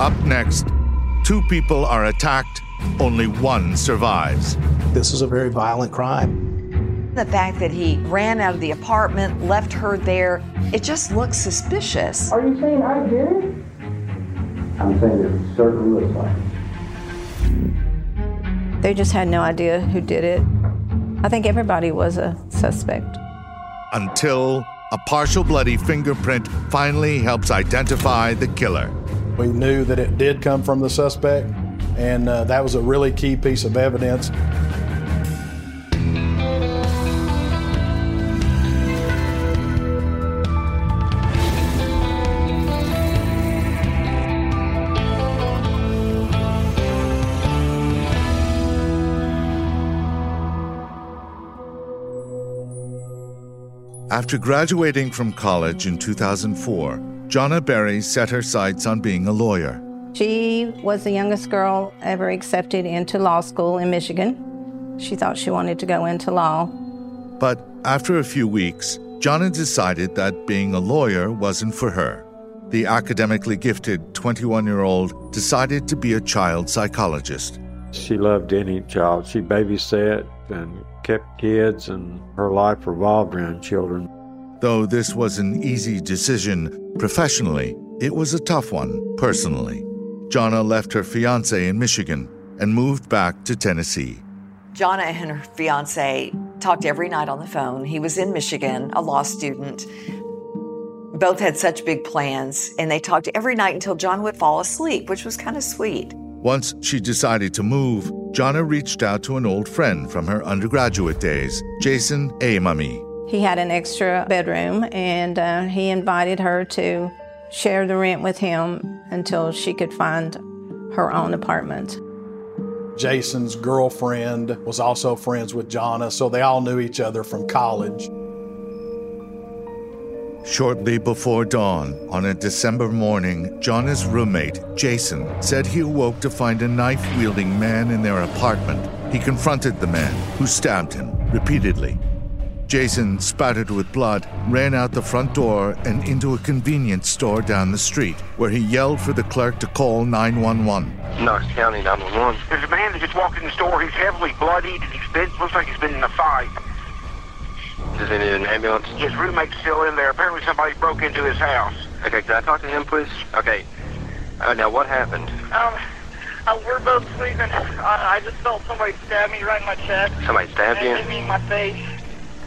Up next, two people are attacked, only one survives. This is a very violent crime. The fact that he ran out of the apartment, left her there, it just looks suspicious. Are you saying I did it? I'm saying it certainly looks like it. They just had no idea who did it. I think everybody was a suspect. Until a partial bloody fingerprint finally helps identify the killer. We knew that it did come from the suspect, and uh, that was a really key piece of evidence. After graduating from college in 2004, Jonna Berry set her sights on being a lawyer. She was the youngest girl ever accepted into law school in Michigan. She thought she wanted to go into law. But after a few weeks, Jonna decided that being a lawyer wasn't for her. The academically gifted 21 year old decided to be a child psychologist. She loved any child. She babysat and kept kids, and her life revolved around children. Though this was an easy decision professionally, it was a tough one personally. Jonna left her fiance in Michigan and moved back to Tennessee. Jonna and her fiance talked every night on the phone. He was in Michigan, a law student. Both had such big plans, and they talked every night until John would fall asleep, which was kind of sweet. Once she decided to move, Jonna reached out to an old friend from her undergraduate days, Jason Amami. He had an extra bedroom, and uh, he invited her to share the rent with him until she could find her own apartment. Jason's girlfriend was also friends with Jonna, so they all knew each other from college. Shortly before dawn, on a December morning, Jonna's roommate, Jason, said he awoke to find a knife wielding man in their apartment. He confronted the man, who stabbed him repeatedly. Jason, spattered with blood, ran out the front door and into a convenience store down the street, where he yelled for the clerk to call 911. Knox County 911. There's a man that just walked in the store. He's heavily bloodied and he's been, looks like he's been in a fight. Does he need an ambulance? His roommate's still in there. Apparently somebody broke into his house. Okay, can I talk to him, please? Okay. Uh, now, what happened? Um, uh, we're both sleeping. I, I just felt somebody stab me right in my chest. Somebody stabbed and you? hit me in my face.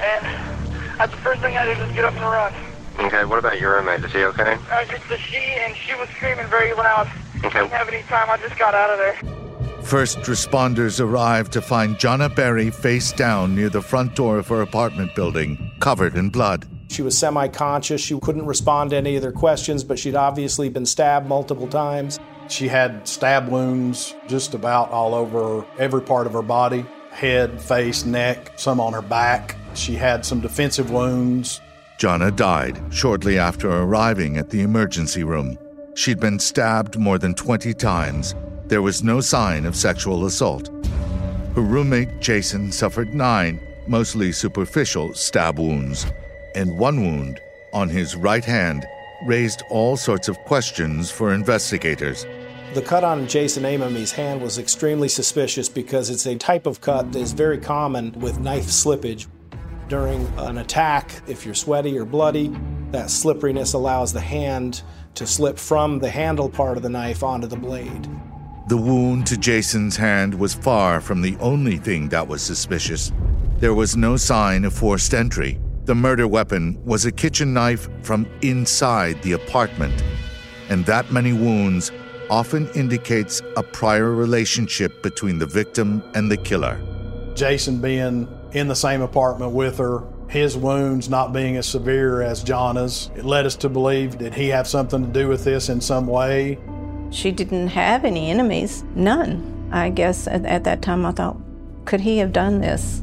And that's the first thing I did was get up and run. Okay, what about your roommate? Is he okay? Uh, it's a she, and she was screaming very loud. Okay. I didn't have any time. I just got out of there. First responders arrived to find Jonna Berry face down near the front door of her apartment building, covered in blood. She was semi conscious. She couldn't respond to any of their questions, but she'd obviously been stabbed multiple times. She had stab wounds just about all over every part of her body head, face, neck, some on her back. She had some defensive wounds. Jonna died shortly after arriving at the emergency room. She'd been stabbed more than 20 times. There was no sign of sexual assault. Her roommate, Jason, suffered nine, mostly superficial, stab wounds, and one wound on his right hand raised all sorts of questions for investigators. The cut on Jason Amami's hand was extremely suspicious because it's a type of cut that is very common with knife slippage. During an attack, if you're sweaty or bloody, that slipperiness allows the hand to slip from the handle part of the knife onto the blade. The wound to Jason's hand was far from the only thing that was suspicious. There was no sign of forced entry. The murder weapon was a kitchen knife from inside the apartment, and that many wounds often indicates a prior relationship between the victim and the killer. Jason being in the same apartment with her, his wounds not being as severe as Jonna's. It led us to believe did he have something to do with this in some way? She didn't have any enemies, none. I guess at, at that time I thought, could he have done this?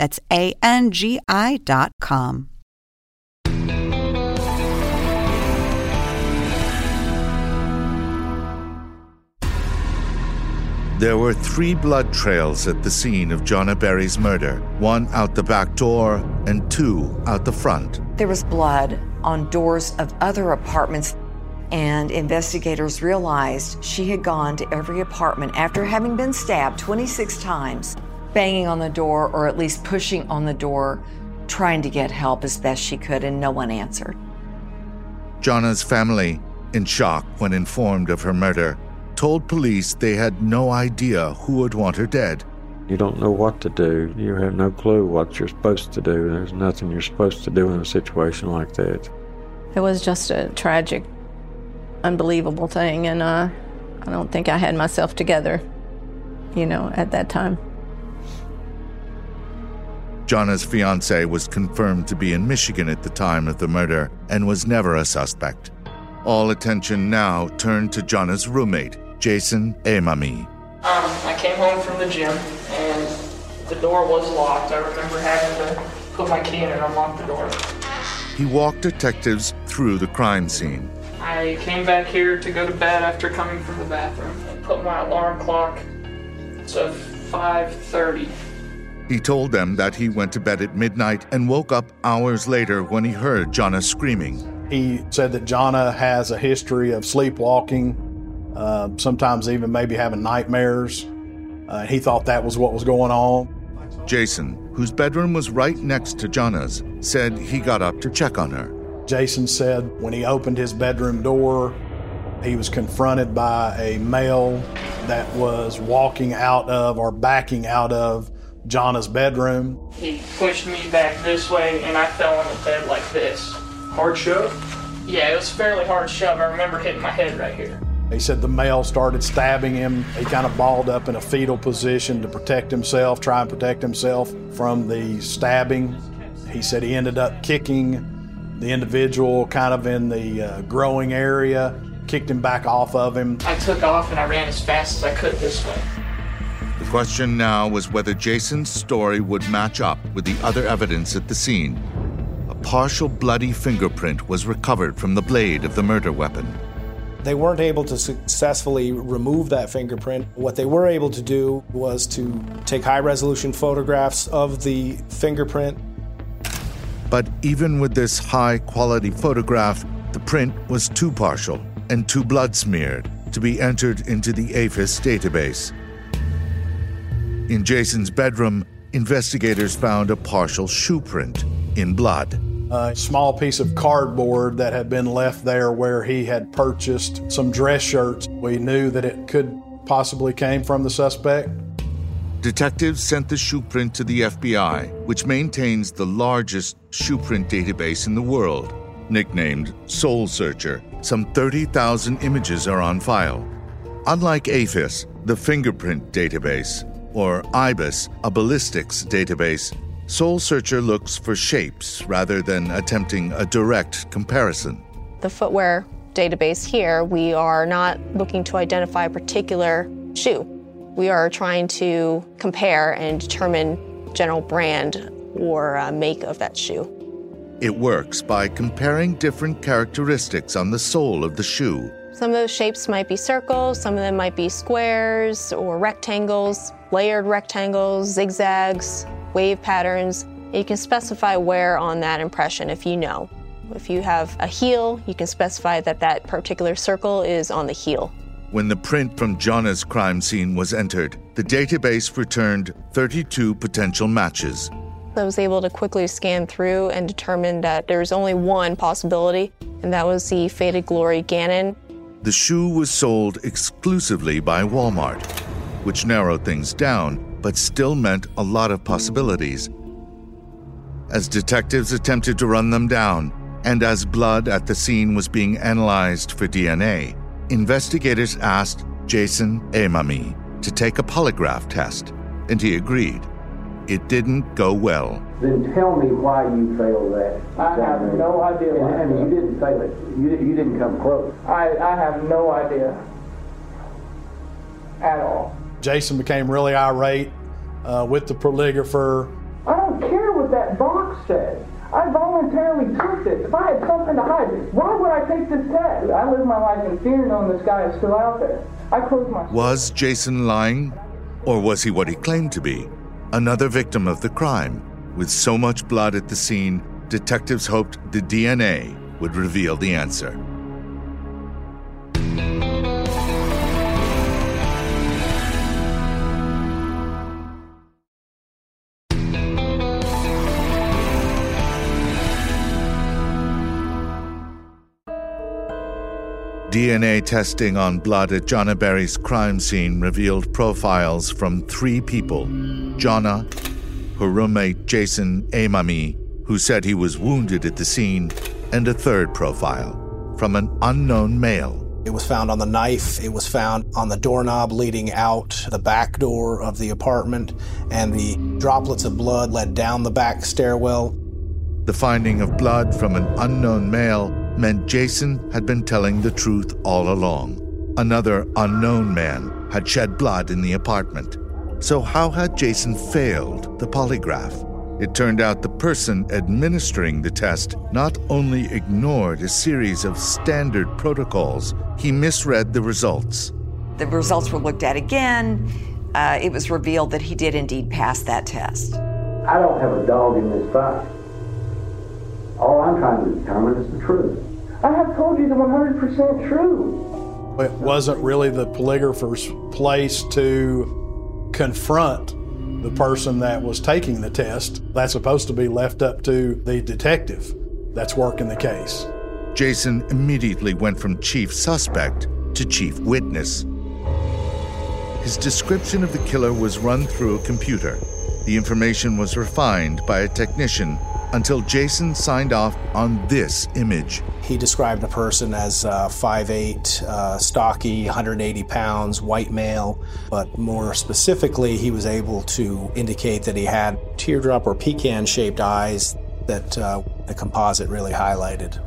That's A N G I dot com. There were three blood trails at the scene of Jonna Berry's murder one out the back door and two out the front. There was blood on doors of other apartments, and investigators realized she had gone to every apartment after having been stabbed 26 times, banging on the door or at least pushing on the door, trying to get help as best she could, and no one answered. Jonna's family, in shock when informed of her murder, told police they had no idea who would want her dead. You don't know what to do. You have no clue what you're supposed to do. There's nothing you're supposed to do in a situation like that. It was just a tragic, unbelievable thing, and uh, I don't think I had myself together, you know, at that time. Jonna's fiance was confirmed to be in Michigan at the time of the murder and was never a suspect. All attention now turned to Jonna's roommate, Jason Amami. Um, I came home from the gym and the door was locked. I remember having to put my key in and unlock the door. He walked detectives through the crime scene. I came back here to go to bed after coming from the bathroom and put my alarm clock to 5:30. He told them that he went to bed at midnight and woke up hours later when he heard Jonna screaming. He said that Jonna has a history of sleepwalking, uh, sometimes even maybe having nightmares. Uh, he thought that was what was going on. Jason, whose bedroom was right next to Jonna's, said he got up to check on her. Jason said when he opened his bedroom door, he was confronted by a male that was walking out of or backing out of Jonna's bedroom. He pushed me back this way and I fell on the bed like this. Hard shove? Yeah, it was a fairly hard shove. I remember hitting my head right here. He said the male started stabbing him. He kind of balled up in a fetal position to protect himself, try and protect himself from the stabbing. He said he ended up kicking the individual kind of in the uh, growing area, kicked him back off of him. I took off and I ran as fast as I could this way. The question now was whether Jason's story would match up with the other evidence at the scene. A partial bloody fingerprint was recovered from the blade of the murder weapon. They weren't able to successfully remove that fingerprint. What they were able to do was to take high resolution photographs of the fingerprint. But even with this high quality photograph, the print was too partial and too blood smeared to be entered into the AFIS database. In Jason's bedroom, investigators found a partial shoe print in blood. A small piece of cardboard that had been left there where he had purchased some dress shirts. We knew that it could possibly came from the suspect. Detectives sent the shoe print to the FBI, which maintains the largest shoe print database in the world. Nicknamed Sole Searcher, some 30,000 images are on file. Unlike AFIS, the fingerprint database, or IBIS, a ballistics database, Sole Searcher looks for shapes rather than attempting a direct comparison. The footwear database here, we are not looking to identify a particular shoe. We are trying to compare and determine general brand or uh, make of that shoe. It works by comparing different characteristics on the sole of the shoe. Some of those shapes might be circles, some of them might be squares or rectangles, layered rectangles, zigzags, wave patterns. You can specify where on that impression if you know. If you have a heel, you can specify that that particular circle is on the heel. When the print from Jonna's crime scene was entered, the database returned 32 potential matches. I was able to quickly scan through and determine that there was only one possibility, and that was the Faded Glory Gannon. The shoe was sold exclusively by Walmart, which narrowed things down, but still meant a lot of possibilities. As detectives attempted to run them down, and as blood at the scene was being analyzed for DNA, investigators asked Jason Amami to take a polygraph test, and he agreed. It didn't go well. Then tell me why you failed that. I have no idea why. And, and you didn't fail it. You, you didn't come close. I, I have no idea at all. Jason became really irate uh, with the polygrapher. I don't care what that box says. I voluntarily took this. If I had something to hide, why would I take this test? I live my life in fear knowing this guy is still out there. I closed my. Was Jason lying? Or was he what he claimed to be? Another victim of the crime. With so much blood at the scene, detectives hoped the DNA would reveal the answer. DNA testing on blood at Jonna Berry's crime scene revealed profiles from three people Jonna, her roommate Jason Amami, who said he was wounded at the scene, and a third profile from an unknown male. It was found on the knife. It was found on the doorknob leading out the back door of the apartment, and the droplets of blood led down the back stairwell. The finding of blood from an unknown male meant Jason had been telling the truth all along. Another unknown man had shed blood in the apartment. So, how had Jason failed the polygraph? It turned out the person administering the test not only ignored a series of standard protocols, he misread the results. The results were looked at again. Uh, it was revealed that he did indeed pass that test. I don't have a dog in this fight. All I'm trying to determine is the truth. I have told you the 100% true. It wasn't really the polygrapher's place to confront the person that was taking the test. That's supposed to be left up to the detective that's working the case. Jason immediately went from chief suspect to chief witness. His description of the killer was run through a computer. The information was refined by a technician until Jason signed off on this image. He described a person as uh, 5'8, uh, stocky, 180 pounds, white male, but more specifically, he was able to indicate that he had teardrop or pecan shaped eyes that uh, the composite really highlighted.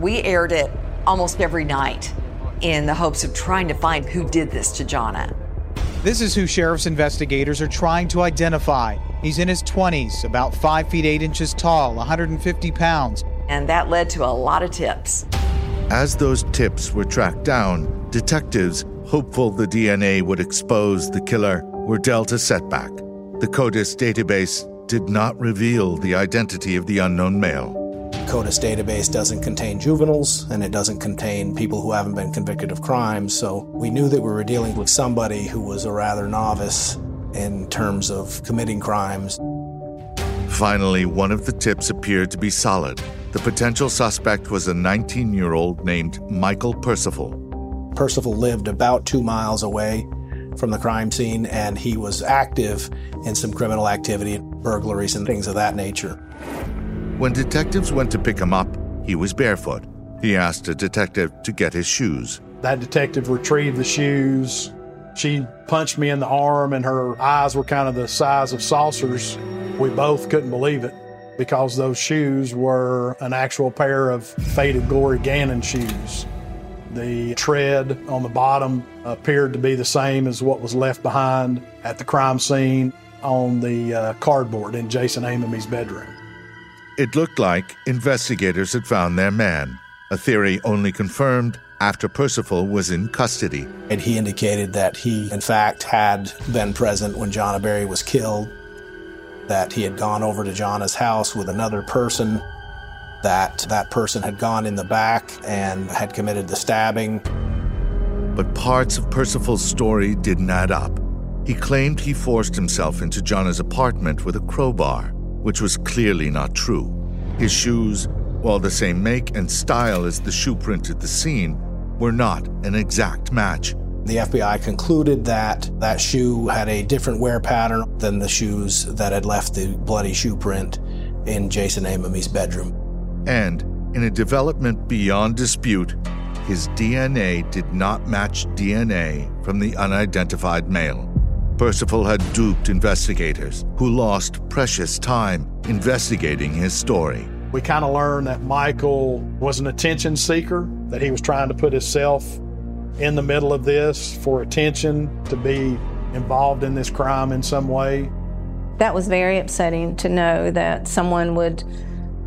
We aired it almost every night in the hopes of trying to find who did this to Jonna. This is who sheriff's investigators are trying to identify. He's in his 20s, about 5 feet 8 inches tall, 150 pounds. And that led to a lot of tips. As those tips were tracked down, detectives, hopeful the DNA would expose the killer, were dealt a setback. The CODIS database did not reveal the identity of the unknown male. CODIS database doesn't contain juveniles and it doesn't contain people who haven't been convicted of crimes, so we knew that we were dealing with somebody who was a rather novice in terms of committing crimes. Finally, one of the tips appeared to be solid. The potential suspect was a 19 year old named Michael Percival. Percival lived about two miles away from the crime scene and he was active in some criminal activity, burglaries, and things of that nature. When detectives went to pick him up, he was barefoot. He asked a detective to get his shoes. That detective retrieved the shoes. She punched me in the arm, and her eyes were kind of the size of saucers. We both couldn't believe it because those shoes were an actual pair of Faded Glory Gannon shoes. The tread on the bottom appeared to be the same as what was left behind at the crime scene on the uh, cardboard in Jason Amami's bedroom. It looked like investigators had found their man, a theory only confirmed after Percival was in custody. And he indicated that he, in fact, had been present when Jonna Berry was killed, that he had gone over to Jonna's house with another person, that that person had gone in the back and had committed the stabbing. But parts of Percival's story didn't add up. He claimed he forced himself into Jonna's apartment with a crowbar, which was clearly not true. His shoes, while the same make and style as the shoe print at the scene, were not an exact match. The FBI concluded that that shoe had a different wear pattern than the shoes that had left the bloody shoe print in Jason Amami's bedroom. And in a development beyond dispute, his DNA did not match DNA from the unidentified male. Percival had duped investigators who lost precious time investigating his story. We kind of learned that Michael was an attention seeker, that he was trying to put himself in the middle of this for attention, to be involved in this crime in some way. That was very upsetting to know that someone would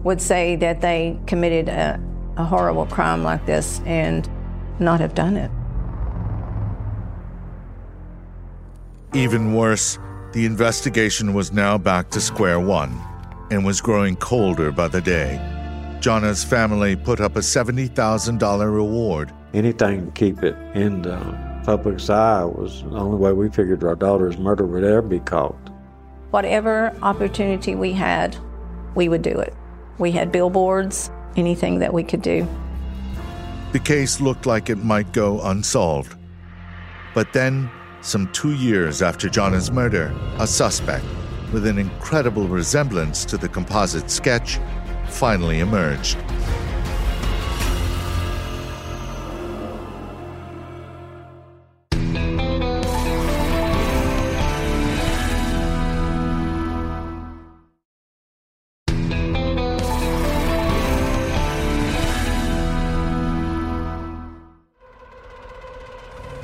would say that they committed a, a horrible crime like this and not have done it. Even worse, the investigation was now back to square one and was growing colder by the day. Jonna's family put up a $70,000 reward. Anything to keep it in the public's eye was the only way we figured our daughter's murder would ever be caught. Whatever opportunity we had, we would do it. We had billboards, anything that we could do. The case looked like it might go unsolved. But then, some two years after Jonna's murder, a suspect with an incredible resemblance to the composite sketch finally emerged.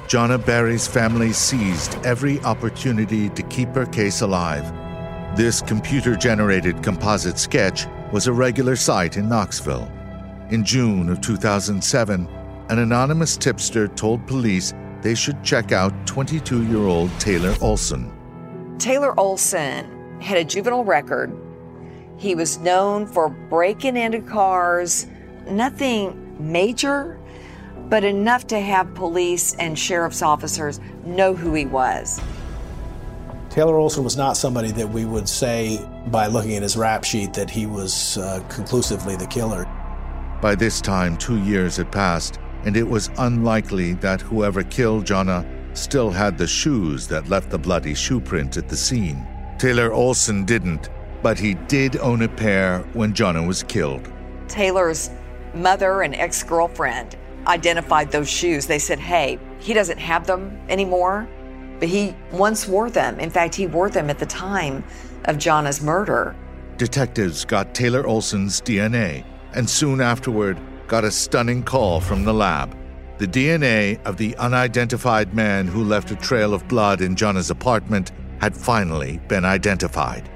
Jonna Berry's family seized every opportunity to keep her case alive. This computer generated composite sketch was a regular sight in Knoxville. In June of 2007, an anonymous tipster told police they should check out 22 year old Taylor Olson. Taylor Olson had a juvenile record. He was known for breaking into cars, nothing major, but enough to have police and sheriff's officers know who he was. Taylor Olson was not somebody that we would say by looking at his rap sheet that he was uh, conclusively the killer. By this time, two years had passed, and it was unlikely that whoever killed Jonna still had the shoes that left the bloody shoe print at the scene. Taylor Olson didn't, but he did own a pair when Jonna was killed. Taylor's mother and ex girlfriend identified those shoes. They said, hey, he doesn't have them anymore, but he once wore them. In fact, he wore them at the time of Jonna's murder. Detectives got Taylor Olson's DNA and soon afterward got a stunning call from the lab. The DNA of the unidentified man who left a trail of blood in Jonna's apartment had finally been identified.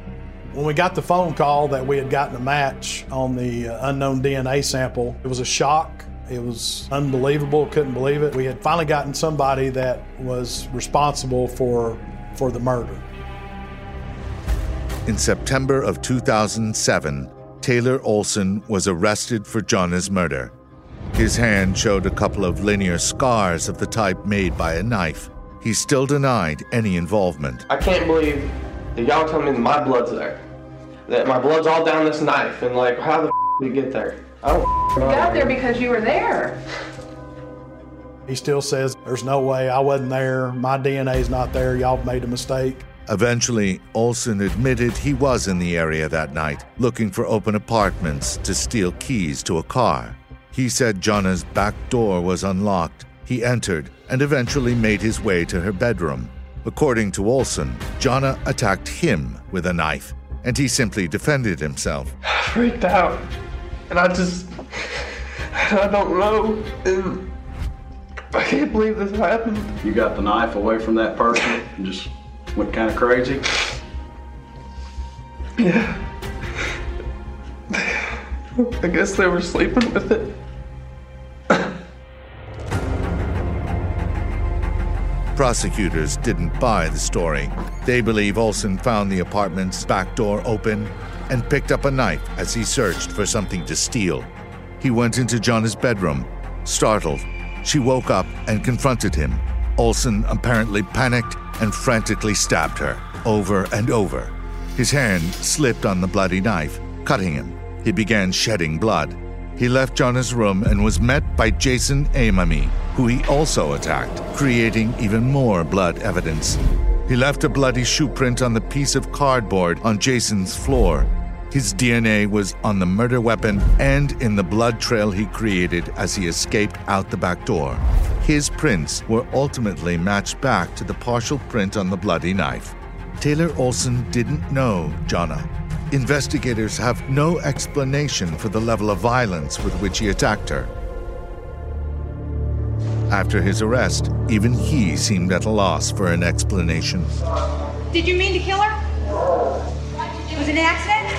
When we got the phone call that we had gotten a match on the uh, unknown DNA sample, it was a shock. It was unbelievable, couldn't believe it. We had finally gotten somebody that was responsible for, for the murder. In September of 2007, Taylor Olson was arrested for Jonna's murder. His hand showed a couple of linear scars of the type made by a knife. He still denied any involvement. I can't believe that y'all telling me that my blood's there. That my blood's all down this knife, and like, how the f- did it get there? I don't You got there because you were there. He still says, There's no way I wasn't there. My DNA's not there. Y'all made a mistake. Eventually, Olson admitted he was in the area that night, looking for open apartments to steal keys to a car. He said Jonna's back door was unlocked. He entered and eventually made his way to her bedroom. According to Olson, Jonna attacked him with a knife, and he simply defended himself. freaked out. And I just, I don't know. And I can't believe this happened. You got the knife away from that person and just went kind of crazy. Yeah. I guess they were sleeping with it. Prosecutors didn't buy the story. They believe Olson found the apartment's back door open and picked up a knife as he searched for something to steal. He went into Jonna's bedroom, startled, She woke up and confronted him. Olson apparently panicked and frantically stabbed her over and over. His hand slipped on the bloody knife, cutting him. He began shedding blood. He left Jonna's room and was met by Jason Amami, who he also attacked, creating even more blood evidence. He left a bloody shoe print on the piece of cardboard on Jason's floor. His DNA was on the murder weapon and in the blood trail he created as he escaped out the back door. His prints were ultimately matched back to the partial print on the bloody knife. Taylor Olson didn't know Jonna. Investigators have no explanation for the level of violence with which he attacked her. After his arrest, even he seemed at a loss for an explanation. Did you mean to kill her? It was an accident?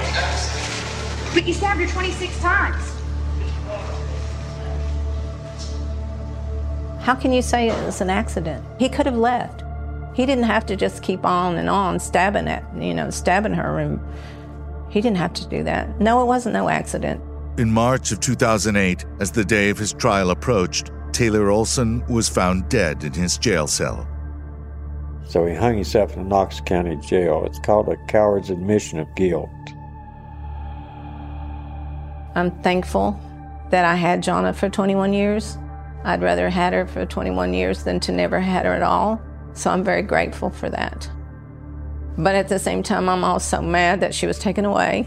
But you stabbed her 26 times. How can you say it was an accident? He could have left. He didn't have to just keep on and on stabbing at, you know, stabbing her and he didn't have to do that. No, it wasn't no accident. In March of 2008, as the day of his trial approached, Taylor Olson was found dead in his jail cell. So he hung himself in the Knox County Jail. It's called a coward's admission of guilt. I'm thankful that I had Jonna for 21 years. I'd rather had her for 21 years than to never had her at all. So I'm very grateful for that. But at the same time, I'm also mad that she was taken away.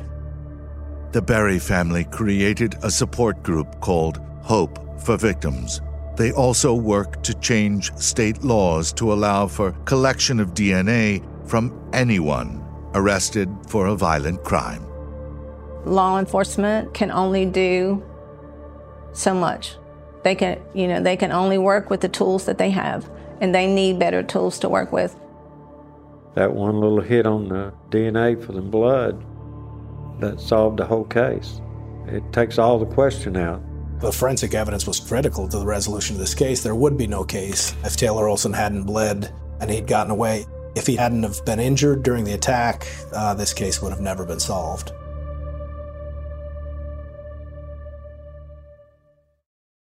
The Berry family created a support group called Hope for Victims. They also work to change state laws to allow for collection of DNA from anyone arrested for a violent crime. Law enforcement can only do so much. They can, you know, they can only work with the tools that they have, and they need better tools to work with. That one little hit on the DNA for the blood, that solved the whole case. It takes all the question out. The forensic evidence was critical to the resolution of this case. There would be no case if Taylor Olson hadn't bled and he'd gotten away. If he hadn't have been injured during the attack, uh, this case would have never been solved.